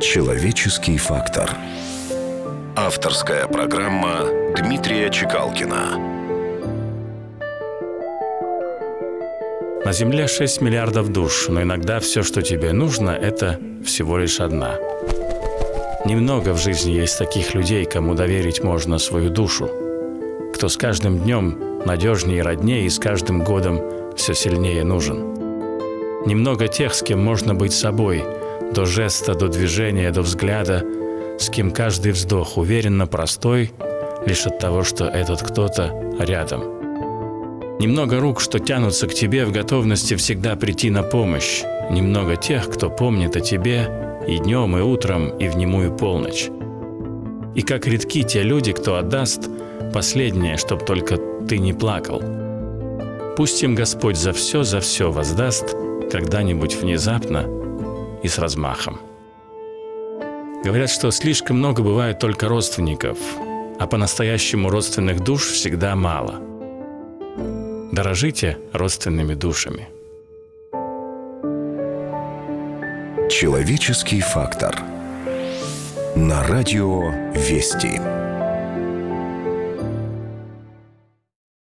Человеческий фактор. Авторская программа Дмитрия Чекалкина. На Земле 6 миллиардов душ, но иногда все, что тебе нужно, это всего лишь одна. Немного в жизни есть таких людей, кому доверить можно свою душу. Кто с каждым днем надежнее и роднее и с каждым годом все сильнее нужен. Немного тех, с кем можно быть собой, до жеста, до движения, до взгляда, с кем каждый вздох уверенно простой, лишь от того, что этот кто-то рядом. Немного рук, что тянутся к тебе в готовности всегда прийти на помощь. Немного тех, кто помнит о тебе и днем, и утром, и в немую полночь. И как редки те люди, кто отдаст последнее, чтоб только ты не плакал. Пусть им Господь за все, за все воздаст когда-нибудь внезапно и с размахом. Говорят, что слишком много бывает только родственников, а по-настоящему родственных душ всегда мало. Дорожите родственными душами. Человеческий фактор. На радио «Вести».